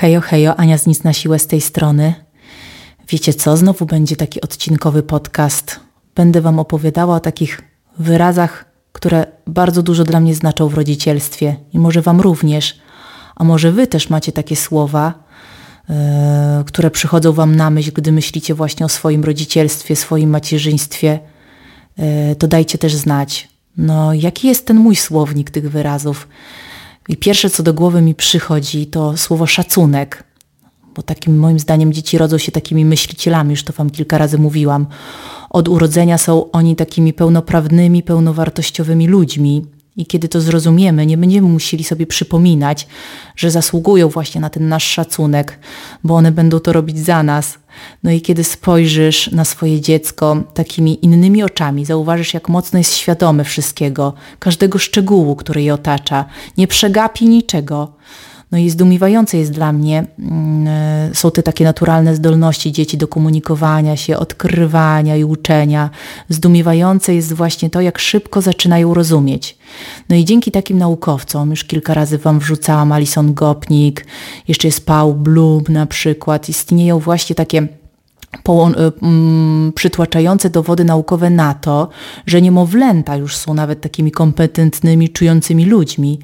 Hejo, hejo, Ania z Nic na siłę z tej strony. Wiecie co, znowu będzie taki odcinkowy podcast. Będę Wam opowiadała o takich wyrazach, które bardzo dużo dla mnie znaczą w rodzicielstwie i może Wam również. A może Wy też macie takie słowa, yy, które przychodzą Wam na myśl, gdy myślicie właśnie o swoim rodzicielstwie, swoim macierzyństwie, yy, to dajcie też znać. No, jaki jest ten mój słownik tych wyrazów? I pierwsze, co do głowy mi przychodzi, to słowo szacunek. Bo takim moim zdaniem dzieci rodzą się takimi myślicielami, już to wam kilka razy mówiłam. Od urodzenia są oni takimi pełnoprawnymi, pełnowartościowymi ludźmi. I kiedy to zrozumiemy, nie będziemy musieli sobie przypominać, że zasługują właśnie na ten nasz szacunek, bo one będą to robić za nas. No i kiedy spojrzysz na swoje dziecko takimi innymi oczami, zauważysz, jak mocno jest świadome wszystkiego, każdego szczegółu, który je otacza, nie przegapi niczego. No i zdumiewające jest dla mnie, mm, e, są te takie naturalne zdolności dzieci do komunikowania się, odkrywania i uczenia. Zdumiewające jest właśnie to, jak szybko zaczynają rozumieć. No i dzięki takim naukowcom, już kilka razy Wam wrzucałam Alison Gopnik, jeszcze jest Paul Bloom na przykład, istnieją właśnie takie przytłaczające dowody naukowe na to, że niemowlęta już są nawet takimi kompetentnymi, czującymi ludźmi.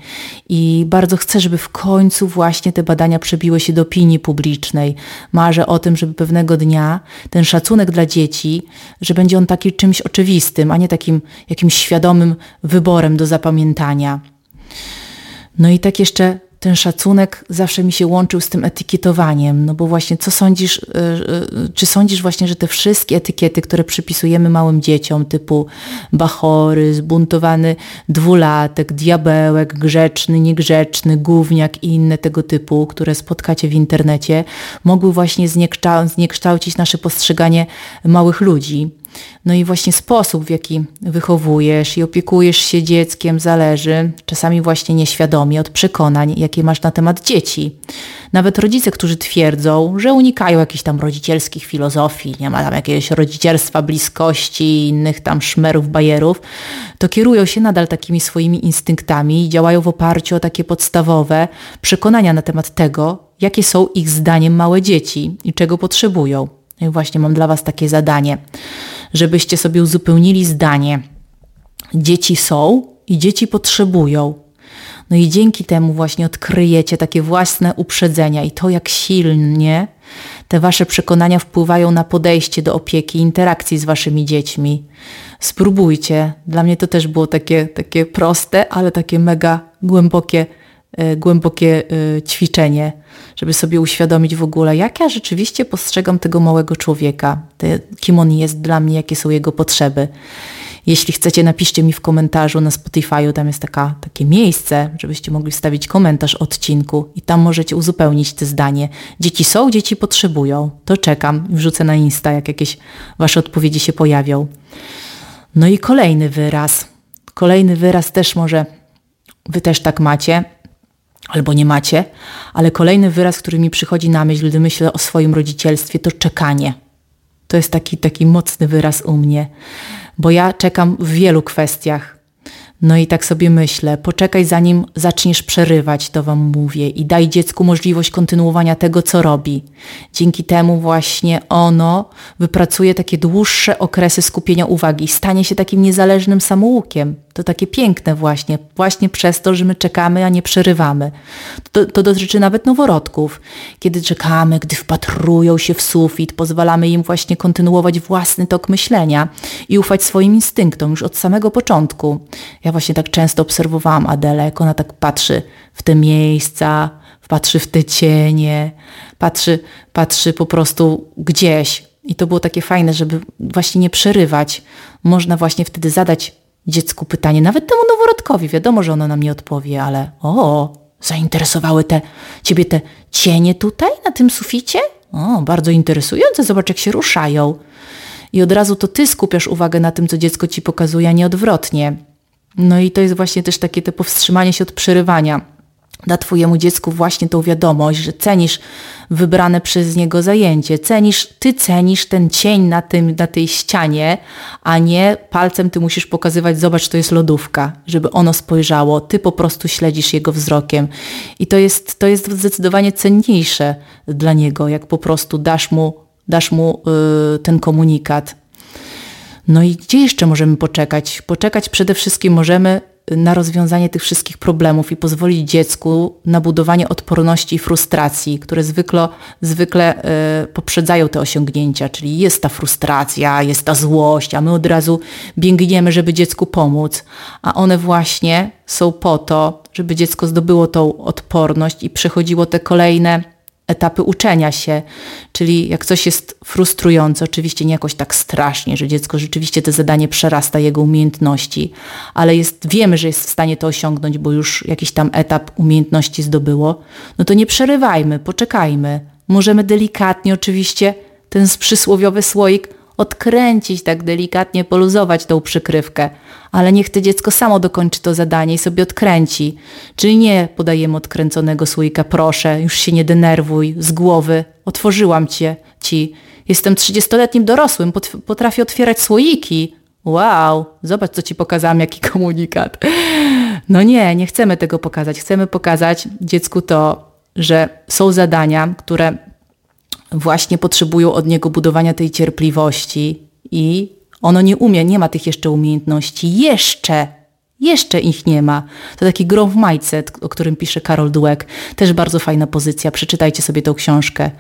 I bardzo chcę, żeby w końcu właśnie te badania przebiły się do opinii publicznej. Marzę o tym, żeby pewnego dnia ten szacunek dla dzieci, że będzie on taki czymś oczywistym, a nie takim jakimś świadomym wyborem do zapamiętania. No i tak jeszcze ten szacunek zawsze mi się łączył z tym etykietowaniem, no bo właśnie co sądzisz, y, y, czy sądzisz właśnie, że te wszystkie etykiety, które przypisujemy małym dzieciom, typu bachory, zbuntowany dwulatek, diabełek, grzeczny, niegrzeczny, gówniak i inne tego typu, które spotkacie w internecie, mogły właśnie zniekształcić nasze postrzeganie małych ludzi. No i właśnie sposób, w jaki wychowujesz i opiekujesz się dzieckiem, zależy czasami właśnie nieświadomie od przekonań, jakie masz na temat dzieci. Nawet rodzice, którzy twierdzą, że unikają jakichś tam rodzicielskich filozofii, nie ma tam jakiegoś rodzicielstwa bliskości innych tam szmerów, bajerów, to kierują się nadal takimi swoimi instynktami i działają w oparciu o takie podstawowe przekonania na temat tego, jakie są ich zdaniem małe dzieci i czego potrzebują. No i właśnie mam dla Was takie zadanie żebyście sobie uzupełnili zdanie. Dzieci są i dzieci potrzebują. No i dzięki temu właśnie odkryjecie takie własne uprzedzenia i to, jak silnie te wasze przekonania wpływają na podejście do opieki, interakcji z waszymi dziećmi. Spróbujcie. Dla mnie to też było takie, takie proste, ale takie mega głębokie głębokie e, ćwiczenie, żeby sobie uświadomić w ogóle, jak ja rzeczywiście postrzegam tego małego człowieka, kim on jest dla mnie, jakie są jego potrzeby. Jeśli chcecie, napiszcie mi w komentarzu na Spotify'u, tam jest taka, takie miejsce, żebyście mogli wstawić komentarz odcinku i tam możecie uzupełnić te zdanie. Dzieci są, dzieci potrzebują. To czekam wrzucę na Insta, jak jakieś Wasze odpowiedzi się pojawią. No i kolejny wyraz. Kolejny wyraz też może Wy też tak macie albo nie macie, ale kolejny wyraz, który mi przychodzi na myśl, gdy myślę o swoim rodzicielstwie, to czekanie. To jest taki, taki mocny wyraz u mnie, bo ja czekam w wielu kwestiach. No i tak sobie myślę, poczekaj zanim zaczniesz przerywać, to wam mówię i daj dziecku możliwość kontynuowania tego, co robi. Dzięki temu właśnie ono wypracuje takie dłuższe okresy skupienia uwagi, stanie się takim niezależnym samoukiem. To takie piękne właśnie, właśnie przez to, że my czekamy, a nie przerywamy. To, to dotyczy nawet noworodków. Kiedy czekamy, gdy wpatrują się w sufit, pozwalamy im właśnie kontynuować własny tok myślenia i ufać swoim instynktom już od samego początku. Ja właśnie tak często obserwowałam Adelę, jak ona tak patrzy w te miejsca, patrzy w te cienie, patrzy, patrzy po prostu gdzieś. I to było takie fajne, żeby właśnie nie przerywać. Można właśnie wtedy zadać dziecku pytanie, nawet temu noworodkowi. Wiadomo, że ono nam nie odpowie, ale o, zainteresowały te, ciebie te cienie tutaj na tym suficie? O, bardzo interesujące, zobacz jak się ruszają. I od razu to ty skupiasz uwagę na tym, co dziecko ci pokazuje, a nie odwrotnie. No i to jest właśnie też takie te powstrzymanie się od przerywania. Da Twojemu dziecku właśnie tą wiadomość, że cenisz wybrane przez niego zajęcie, cenisz, Ty cenisz ten cień na, tym, na tej ścianie, a nie palcem Ty musisz pokazywać, zobacz, to jest lodówka, żeby ono spojrzało. Ty po prostu śledzisz jego wzrokiem. I to jest, to jest zdecydowanie cenniejsze dla niego, jak po prostu dasz mu, dasz mu yy, ten komunikat. No i gdzie jeszcze możemy poczekać? Poczekać przede wszystkim możemy na rozwiązanie tych wszystkich problemów i pozwolić dziecku na budowanie odporności i frustracji, które zwykle, zwykle y, poprzedzają te osiągnięcia, czyli jest ta frustracja, jest ta złość, a my od razu biegniemy, żeby dziecku pomóc, a one właśnie są po to, żeby dziecko zdobyło tą odporność i przechodziło te kolejne etapy uczenia się, czyli jak coś jest frustrujące, oczywiście nie jakoś tak strasznie, że dziecko rzeczywiście to zadanie przerasta jego umiejętności, ale jest, wiemy, że jest w stanie to osiągnąć, bo już jakiś tam etap umiejętności zdobyło, no to nie przerywajmy, poczekajmy. Możemy delikatnie oczywiście ten przysłowiowy słoik odkręcić, tak delikatnie poluzować tą przykrywkę, ale niech to dziecko samo dokończy to zadanie i sobie odkręci. Czyli nie podajemy odkręconego słoika, proszę, już się nie denerwuj, z głowy, otworzyłam cię, ci. Jestem trzydziestoletnim dorosłym, potrafię otwierać słoiki. Wow, zobacz, co ci pokazałam, jaki komunikat. No nie, nie chcemy tego pokazać. Chcemy pokazać dziecku to, że są zadania, które właśnie potrzebują od niego budowania tej cierpliwości i ono nie umie, nie ma tych jeszcze umiejętności. Jeszcze, jeszcze ich nie ma. To taki growth mindset, o którym pisze Karol Dweck. Też bardzo fajna pozycja. Przeczytajcie sobie tą książkę.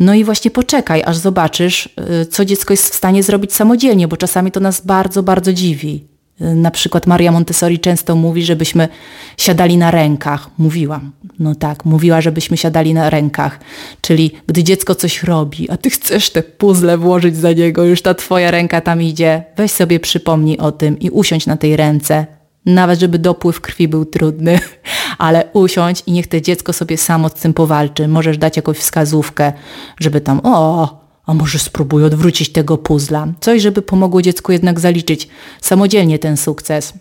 No i właśnie poczekaj, aż zobaczysz, y, co dziecko jest w stanie zrobić samodzielnie, bo czasami to nas bardzo, bardzo dziwi. Na przykład Maria Montessori często mówi, żebyśmy siadali na rękach. Mówiłam, no tak, mówiła, żebyśmy siadali na rękach. Czyli gdy dziecko coś robi, a ty chcesz te puzzle włożyć za niego, już ta twoja ręka tam idzie, weź sobie przypomnij o tym i usiądź na tej ręce. Nawet żeby dopływ krwi był trudny, ale usiądź i niech to dziecko sobie samo z tym powalczy. Możesz dać jakąś wskazówkę, żeby tam, o, a może spróbuj odwrócić tego puzla. Coś, żeby pomogło dziecku jednak zaliczyć samodzielnie ten sukces.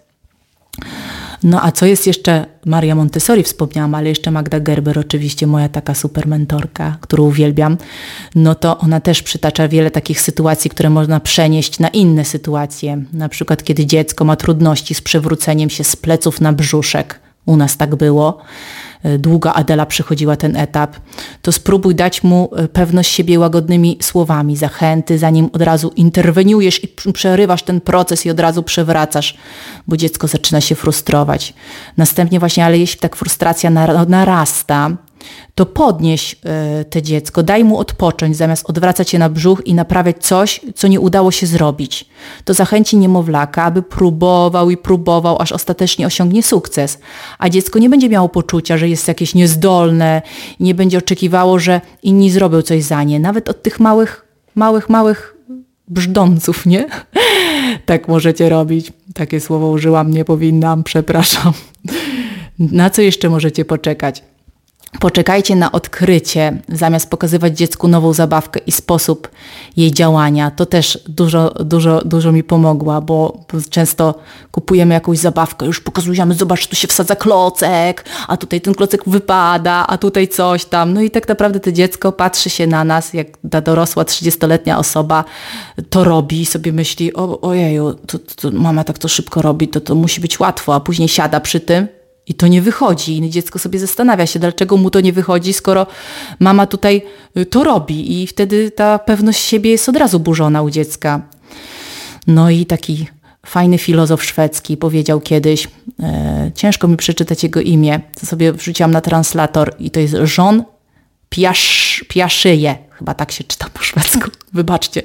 No a co jest jeszcze, Maria Montessori wspomniałam, ale jeszcze Magda Gerber oczywiście, moja taka super mentorka, którą uwielbiam, no to ona też przytacza wiele takich sytuacji, które można przenieść na inne sytuacje. Na przykład kiedy dziecko ma trudności z przewróceniem się z pleców na brzuszek. U nas tak było. E, długo Adela przechodziła ten etap, to spróbuj dać mu e, pewność siebie łagodnymi słowami, zachęty, zanim od razu interweniujesz i przerywasz ten proces i od razu przewracasz, bo dziecko zaczyna się frustrować. Następnie właśnie, ale jeśli tak frustracja narasta, to podnieś e, te dziecko, daj mu odpocząć, zamiast odwracać się na brzuch i naprawiać coś, co nie udało się zrobić. To zachęci niemowlaka, aby próbował i próbował, aż ostatecznie osiągnie sukces. A dziecko nie będzie miało poczucia, że jest jakieś niezdolne nie będzie oczekiwało, że inni zrobią coś za nie. Nawet od tych małych, małych, małych brzdąców, nie? tak możecie robić. Takie słowo użyłam, nie powinnam, przepraszam. Na co jeszcze możecie poczekać? Poczekajcie na odkrycie, zamiast pokazywać dziecku nową zabawkę i sposób jej działania. To też dużo, dużo, dużo mi pomogła, bo często kupujemy jakąś zabawkę, już pokazujemy, zobacz, tu się wsadza klocek, a tutaj ten klocek wypada, a tutaj coś tam. No i tak naprawdę to dziecko patrzy się na nas, jak ta dorosła, 30-letnia osoba to robi i sobie myśli, o, ojeju, to, to mama tak to szybko robi, to, to musi być łatwo, a później siada przy tym i to nie wychodzi. I dziecko sobie zastanawia się, dlaczego mu to nie wychodzi, skoro mama tutaj y, to robi. I wtedy ta pewność siebie jest od razu burzona u dziecka. No i taki fajny filozof szwedzki powiedział kiedyś, e, ciężko mi przeczytać jego imię, to sobie wrzuciłam na translator i to jest Jean Piaszyje, chyba tak się czyta po szwedzku, wybaczcie.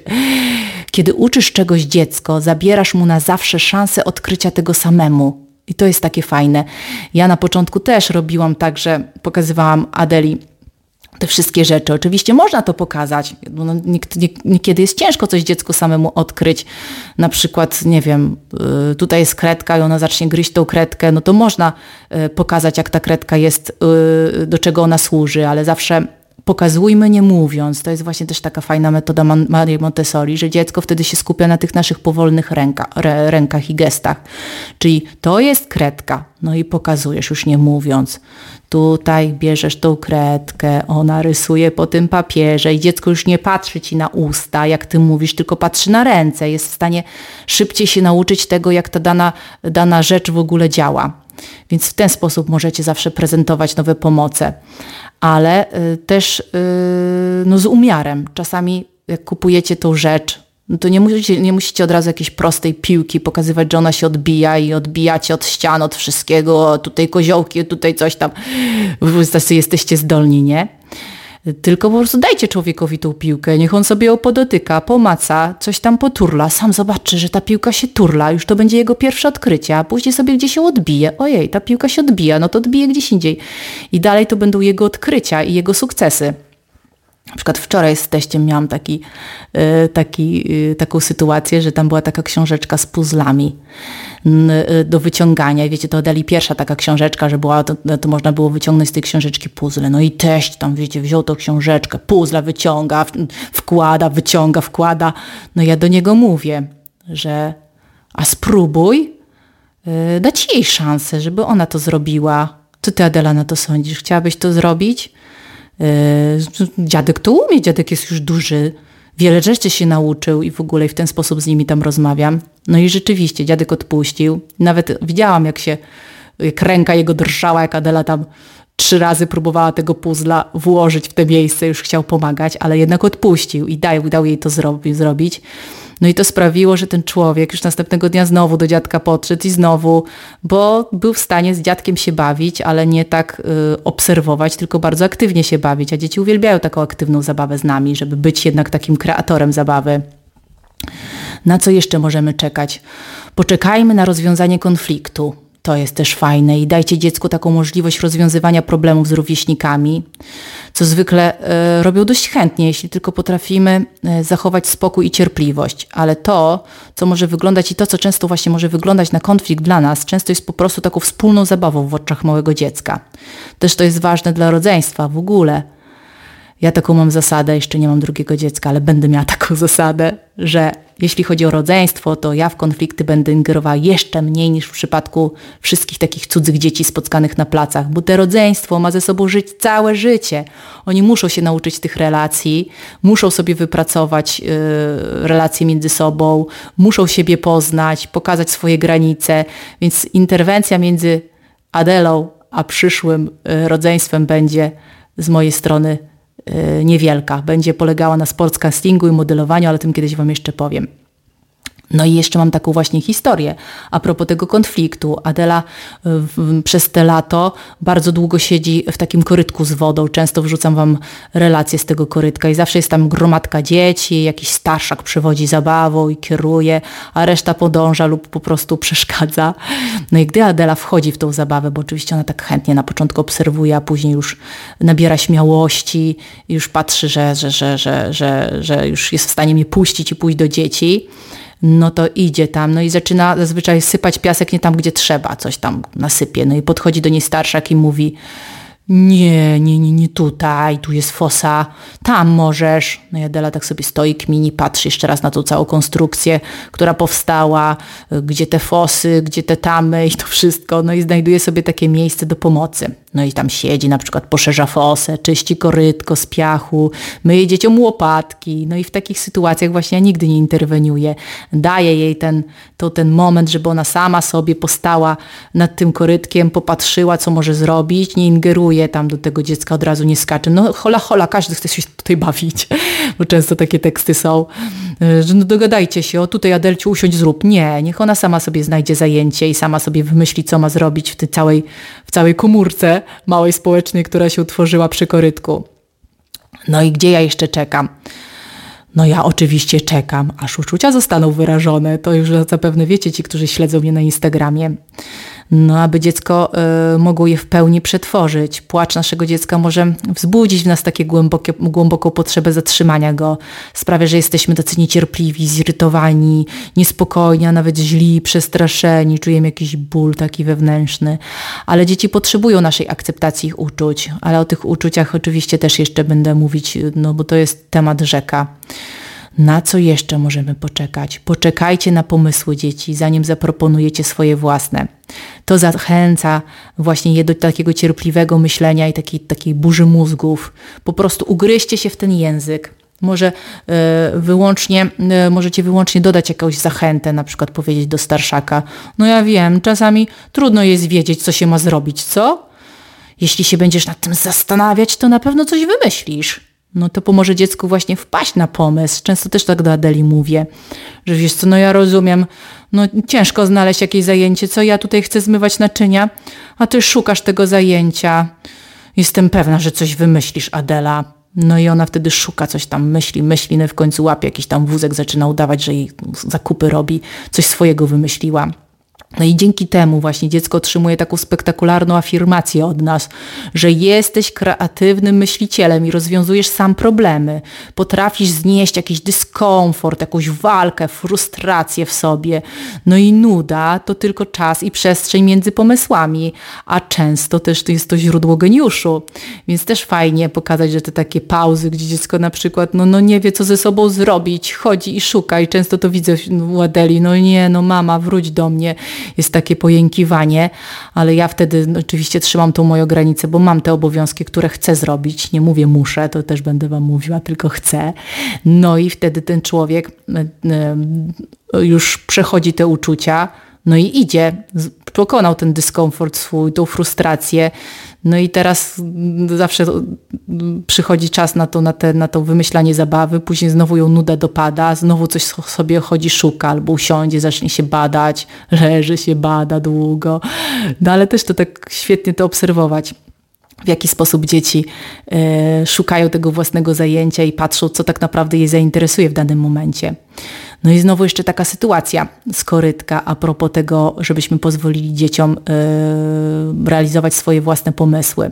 Kiedy uczysz czegoś dziecko, zabierasz mu na zawsze szansę odkrycia tego samemu. I to jest takie fajne. Ja na początku też robiłam tak, że pokazywałam Adeli te wszystkie rzeczy. Oczywiście można to pokazać. No, niekiedy jest ciężko coś dziecku samemu odkryć. Na przykład, nie wiem, y, tutaj jest kredka i ona zacznie gryźć tą kredkę, no to można y, pokazać, jak ta kredka jest, y, do czego ona służy, ale zawsze pokazujmy nie mówiąc. To jest właśnie też taka fajna metoda Marii Montessori, że dziecko wtedy się skupia na tych naszych powolnych ręka, rękach i gestach. Czyli to jest kredka, no i pokazujesz już nie mówiąc. Tutaj bierzesz tą kredkę, ona rysuje po tym papierze i dziecko już nie patrzy ci na usta, jak ty mówisz, tylko patrzy na ręce. Jest w stanie szybciej się nauczyć tego, jak ta dana, dana rzecz w ogóle działa. Więc w ten sposób możecie zawsze prezentować nowe pomoce. Ale y, też y, no, z umiarem. Czasami jak kupujecie tą rzecz, no to nie musicie, nie musicie od razu jakiejś prostej piłki pokazywać, że ona się odbija i odbijacie od ścian, od wszystkiego, tutaj koziołki, tutaj coś tam. Jesteście zdolni, nie? Tylko po prostu dajcie człowiekowi tą piłkę, niech on sobie ją podotyka, pomaca, coś tam poturla, sam zobaczy, że ta piłka się turla, już to będzie jego pierwsze odkrycie, a później sobie gdzieś się odbije. Ojej, ta piłka się odbija, no to odbije gdzieś indziej. I dalej to będą jego odkrycia i jego sukcesy. Na przykład wczoraj z teściem miałam taki, e, taki, e, taką sytuację, że tam była taka książeczka z puzzlami e, do wyciągania. I wiecie, to dali pierwsza taka książeczka, że była, to, to, można było wyciągnąć z tej książeczki puzzle. No i teść tam, wiecie, wziął tą książeczkę, puzzle wyciąga, wkłada, wyciąga, wkłada. No ja do niego mówię, że a spróbuj dać jej szansę, żeby ona to zrobiła. Co ty, Adela, na to sądzisz? Chciałabyś to zrobić? E, dziadek to umie, dziadek jest już duży, wiele rzeczy się nauczył i w ogóle w ten sposób z nimi tam rozmawiam. No i rzeczywiście dziadek odpuścił. Nawet widziałam, jak się, jak ręka jego drżała, jak Adela tam trzy razy próbowała tego puzla włożyć w te miejsce, już chciał pomagać, ale jednak odpuścił i dał, dał jej to zrobić. No i to sprawiło, że ten człowiek już następnego dnia znowu do dziadka podszedł i znowu, bo był w stanie z dziadkiem się bawić, ale nie tak y, obserwować, tylko bardzo aktywnie się bawić. A dzieci uwielbiają taką aktywną zabawę z nami, żeby być jednak takim kreatorem zabawy. Na co jeszcze możemy czekać? Poczekajmy na rozwiązanie konfliktu. To jest też fajne i dajcie dziecku taką możliwość rozwiązywania problemów z rówieśnikami, co zwykle e, robią dość chętnie, jeśli tylko potrafimy e, zachować spokój i cierpliwość. Ale to, co może wyglądać i to, co często właśnie może wyglądać na konflikt dla nas, często jest po prostu taką wspólną zabawą w oczach małego dziecka. Też to jest ważne dla rodzeństwa w ogóle ja taką mam zasadę, jeszcze nie mam drugiego dziecka, ale będę miała taką zasadę, że jeśli chodzi o rodzeństwo, to ja w konflikty będę ingerowała jeszcze mniej niż w przypadku wszystkich takich cudzych dzieci spotkanych na placach, bo te rodzeństwo ma ze sobą żyć całe życie. Oni muszą się nauczyć tych relacji, muszą sobie wypracować yy, relacje między sobą, muszą siebie poznać, pokazać swoje granice, więc interwencja między Adelą a przyszłym yy, rodzeństwem będzie z mojej strony Y, niewielka. Będzie polegała na sportscastingu i modelowaniu, ale tym kiedyś Wam jeszcze powiem. No i jeszcze mam taką właśnie historię. A propos tego konfliktu. Adela w, przez te lato bardzo długo siedzi w takim korytku z wodą. Często wrzucam Wam relacje z tego korytka i zawsze jest tam gromadka dzieci, jakiś starszak przewodzi zabawą i kieruje, a reszta podąża lub po prostu przeszkadza. No i gdy Adela wchodzi w tą zabawę, bo oczywiście ona tak chętnie na początku obserwuje, a później już nabiera śmiałości już patrzy, że, że, że, że, że, że już jest w stanie mnie puścić i pójść do dzieci, no to idzie tam, no i zaczyna zazwyczaj sypać piasek nie tam, gdzie trzeba, coś tam nasypie. No i podchodzi do niej starszak i mówi, nie, nie, nie, nie tutaj, tu jest fosa, tam możesz. No i Adela tak sobie stoi, kmini, patrzy jeszcze raz na tą całą konstrukcję, która powstała, gdzie te fosy, gdzie te tamy i to wszystko, no i znajduje sobie takie miejsce do pomocy. No i tam siedzi, na przykład poszerza fosę, czyści korytko z piachu, myje dzieciom łopatki. No i w takich sytuacjach właśnie ja nigdy nie interweniuję. Daję jej ten, to, ten moment, żeby ona sama sobie postała nad tym korytkiem, popatrzyła, co może zrobić, nie ingeruje tam do tego dziecka, od razu nie skacze. No hola, hola, każdy chce się tutaj bawić, bo często takie teksty są, że no dogadajcie się, o tutaj Adelciu usiądź, zrób. Nie, niech ona sama sobie znajdzie zajęcie i sama sobie wymyśli, co ma zrobić w tej całej, w całej komórce małej społecznej, która się utworzyła przy korytku. No i gdzie ja jeszcze czekam? No ja oczywiście czekam, aż uczucia zostaną wyrażone. To już zapewne wiecie ci, którzy śledzą mnie na Instagramie. No aby dziecko y, mogło je w pełni przetworzyć. Płacz naszego dziecka może wzbudzić w nas takie głębokie, głęboką potrzebę zatrzymania go. Sprawia, że jesteśmy tacy niecierpliwi, zirytowani, niespokojni, a nawet źli, przestraszeni, czujemy jakiś ból taki wewnętrzny. Ale dzieci potrzebują naszej akceptacji ich uczuć, ale o tych uczuciach oczywiście też jeszcze będę mówić, no bo to jest temat rzeka. Na co jeszcze możemy poczekać? Poczekajcie na pomysły dzieci, zanim zaproponujecie swoje własne. To zachęca właśnie je do takiego cierpliwego myślenia i takiej, takiej burzy mózgów. Po prostu ugryźcie się w ten język. Może e, wyłącznie, e, możecie wyłącznie dodać jakąś zachętę, na przykład powiedzieć do starszaka, no ja wiem, czasami trudno jest wiedzieć, co się ma zrobić, co? Jeśli się będziesz nad tym zastanawiać, to na pewno coś wymyślisz no to pomoże dziecku właśnie wpaść na pomysł. Często też tak do Adeli mówię, że wiesz co, no ja rozumiem, no ciężko znaleźć jakieś zajęcie, co ja tutaj chcę zmywać naczynia, a ty szukasz tego zajęcia. Jestem pewna, że coś wymyślisz, Adela. No i ona wtedy szuka coś tam, myśli, myśli, no w końcu łapie jakiś tam wózek, zaczyna udawać, że jej zakupy robi, coś swojego wymyśliła. No i dzięki temu właśnie dziecko otrzymuje taką spektakularną afirmację od nas, że jesteś kreatywnym myślicielem i rozwiązujesz sam problemy. Potrafisz znieść jakiś dyskomfort, jakąś walkę, frustrację w sobie. No i nuda to tylko czas i przestrzeń między pomysłami, a często też to jest to źródło geniuszu. Więc też fajnie pokazać, że te takie pauzy, gdzie dziecko na przykład no, no nie wie, co ze sobą zrobić, chodzi i szuka i często to widzę u Adeli, no nie, no mama, wróć do mnie jest takie pojękiwanie, ale ja wtedy oczywiście trzymam tą moją granicę, bo mam te obowiązki, które chcę zrobić. Nie mówię muszę, to też będę Wam mówiła, tylko chcę. No i wtedy ten człowiek e, e, już przechodzi te uczucia, no i idzie, pokonał ten dyskomfort swój, tą frustrację. No i teraz zawsze przychodzi czas na to, na, te, na to wymyślanie zabawy, później znowu ją nuda dopada, znowu coś sobie chodzi, szuka, albo usiądzie, zacznie się badać, leży się, bada długo. No ale też to tak świetnie to obserwować w jaki sposób dzieci y, szukają tego własnego zajęcia i patrzą, co tak naprawdę je zainteresuje w danym momencie. No i znowu jeszcze taka sytuacja skorytka a propos tego, żebyśmy pozwolili dzieciom yy, realizować swoje własne pomysły.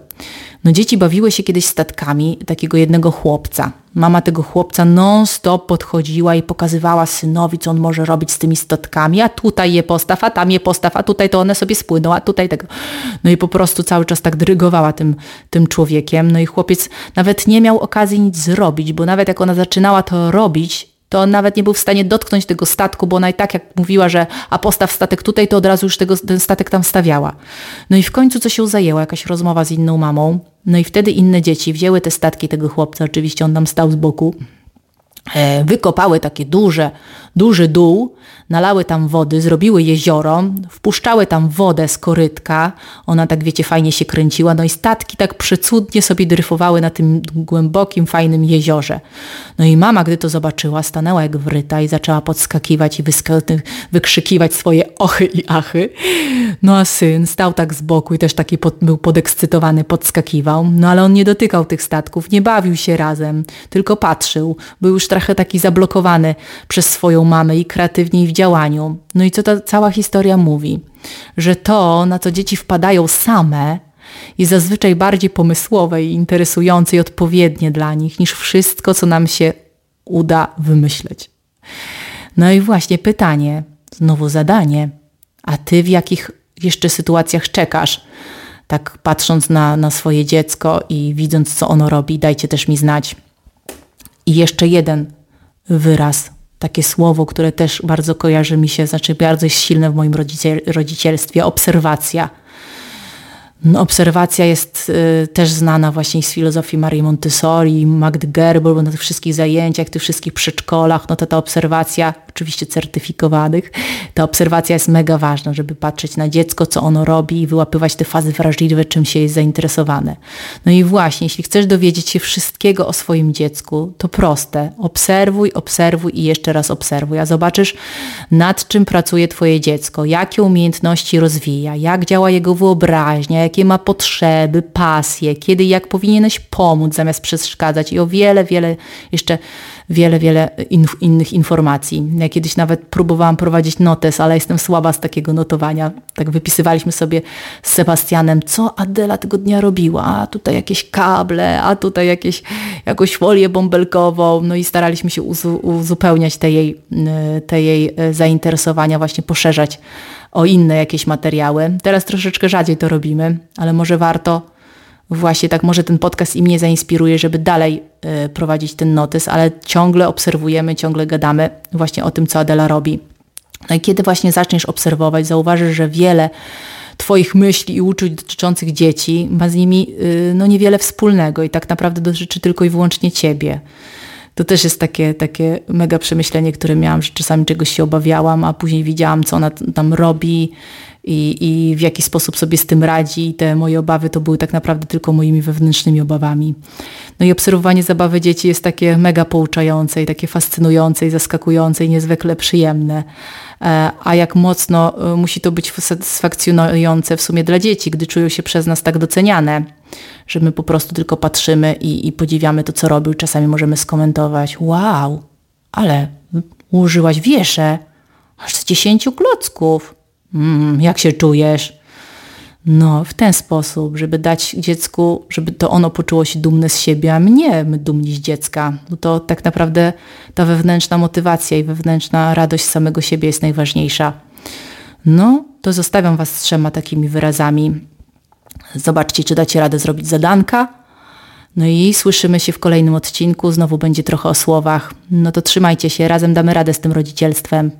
No dzieci bawiły się kiedyś statkami takiego jednego chłopca. Mama tego chłopca non-stop podchodziła i pokazywała synowi, co on może robić z tymi statkami, a tutaj je postaw, a tam je postaw, a tutaj to one sobie spłyną, a tutaj tego. No i po prostu cały czas tak dyrygowała tym, tym człowiekiem. No i chłopiec nawet nie miał okazji nic zrobić, bo nawet jak ona zaczynała to robić, to on nawet nie był w stanie dotknąć tego statku, bo ona i tak jak mówiła, że a postaw statek tutaj, to od razu już tego, ten statek tam stawiała. No i w końcu co się zajęło, jakaś rozmowa z inną mamą, no i wtedy inne dzieci wzięły te statki tego chłopca, oczywiście on tam stał z boku, wykopały takie duże, duży dół, nalały tam wody, zrobiły jezioro, wpuszczały tam wodę z korytka, ona tak wiecie fajnie się kręciła, no i statki tak przecudnie sobie dryfowały na tym głębokim, fajnym jeziorze. No i mama, gdy to zobaczyła, stanęła jak wryta i zaczęła podskakiwać i wykrzykiwać swoje ochy i achy. No a syn stał tak z boku i też taki pod, był podekscytowany, podskakiwał, no ale on nie dotykał tych statków, nie bawił się razem, tylko patrzył. Był już trochę taki zablokowany przez swoją mamę i kreatywnie i w działaniu. No i co ta cała historia mówi? Że to, na co dzieci wpadają same, jest zazwyczaj bardziej pomysłowe i interesujące i odpowiednie dla nich niż wszystko, co nam się uda wymyśleć. No i właśnie pytanie, znowu zadanie, a ty w jakich jeszcze sytuacjach czekasz? Tak patrząc na, na swoje dziecko i widząc, co ono robi, dajcie też mi znać. I jeszcze jeden wyraz takie słowo, które też bardzo kojarzy mi się, znaczy bardzo jest silne w moim rodzicielstwie, obserwacja. Obserwacja jest y, też znana właśnie z filozofii Marii Montessori, Magdy Gerber, bo na tych wszystkich zajęciach, tych wszystkich przedszkolach, no to ta obserwacja, oczywiście certyfikowanych, ta obserwacja jest mega ważna, żeby patrzeć na dziecko, co ono robi i wyłapywać te fazy wrażliwe, czym się jest zainteresowane. No i właśnie, jeśli chcesz dowiedzieć się wszystkiego o swoim dziecku, to proste. Obserwuj, obserwuj i jeszcze raz obserwuj, a zobaczysz, nad czym pracuje twoje dziecko, jakie umiejętności rozwija, jak działa jego wyobraźnia, jakie ma potrzeby, pasje, kiedy jak powinieneś pomóc zamiast przeszkadzać. I o wiele, wiele jeszcze wiele, wiele in, innych informacji. Ja kiedyś nawet próbowałam prowadzić notes, ale jestem słaba z takiego notowania. Tak wypisywaliśmy sobie z Sebastianem, co Adela tego dnia robiła. A tutaj jakieś kable, a tutaj jakieś, jakąś folię bąbelkową. No i staraliśmy się uzupełniać te jej, te jej e, zainteresowania, właśnie poszerzać o inne jakieś materiały. Teraz troszeczkę rzadziej to robimy, ale może warto właśnie tak, może ten podcast i mnie zainspiruje, żeby dalej y, prowadzić ten notes, ale ciągle obserwujemy, ciągle gadamy właśnie o tym, co Adela robi. No i kiedy właśnie zaczniesz obserwować, zauważysz, że wiele Twoich myśli i uczuć dotyczących dzieci ma z nimi y, no, niewiele wspólnego i tak naprawdę dotyczy tylko i wyłącznie Ciebie. To też jest takie, takie mega przemyślenie, które miałam, że czasami czegoś się obawiałam, a później widziałam, co ona tam robi i, i w jaki sposób sobie z tym radzi. I te moje obawy to były tak naprawdę tylko moimi wewnętrznymi obawami. No i obserwowanie zabawy dzieci jest takie mega pouczające i takie fascynujące i zaskakujące i niezwykle przyjemne. E, a jak mocno e, musi to być satysfakcjonujące w sumie dla dzieci, gdy czują się przez nas tak doceniane, że my po prostu tylko patrzymy i, i podziwiamy to, co robił. Czasami możemy skomentować, wow, ale użyłaś wieszę, aż z dziesięciu klocków. Mm, jak się czujesz? No, w ten sposób, żeby dać dziecku, żeby to ono poczuło się dumne z siebie, a mnie dumni z dziecka. No to tak naprawdę ta wewnętrzna motywacja i wewnętrzna radość samego siebie jest najważniejsza. No, to zostawiam Was z trzema takimi wyrazami. Zobaczcie, czy dacie radę zrobić zadanka. No i słyszymy się w kolejnym odcinku. Znowu będzie trochę o słowach. No to trzymajcie się, razem damy radę z tym rodzicielstwem.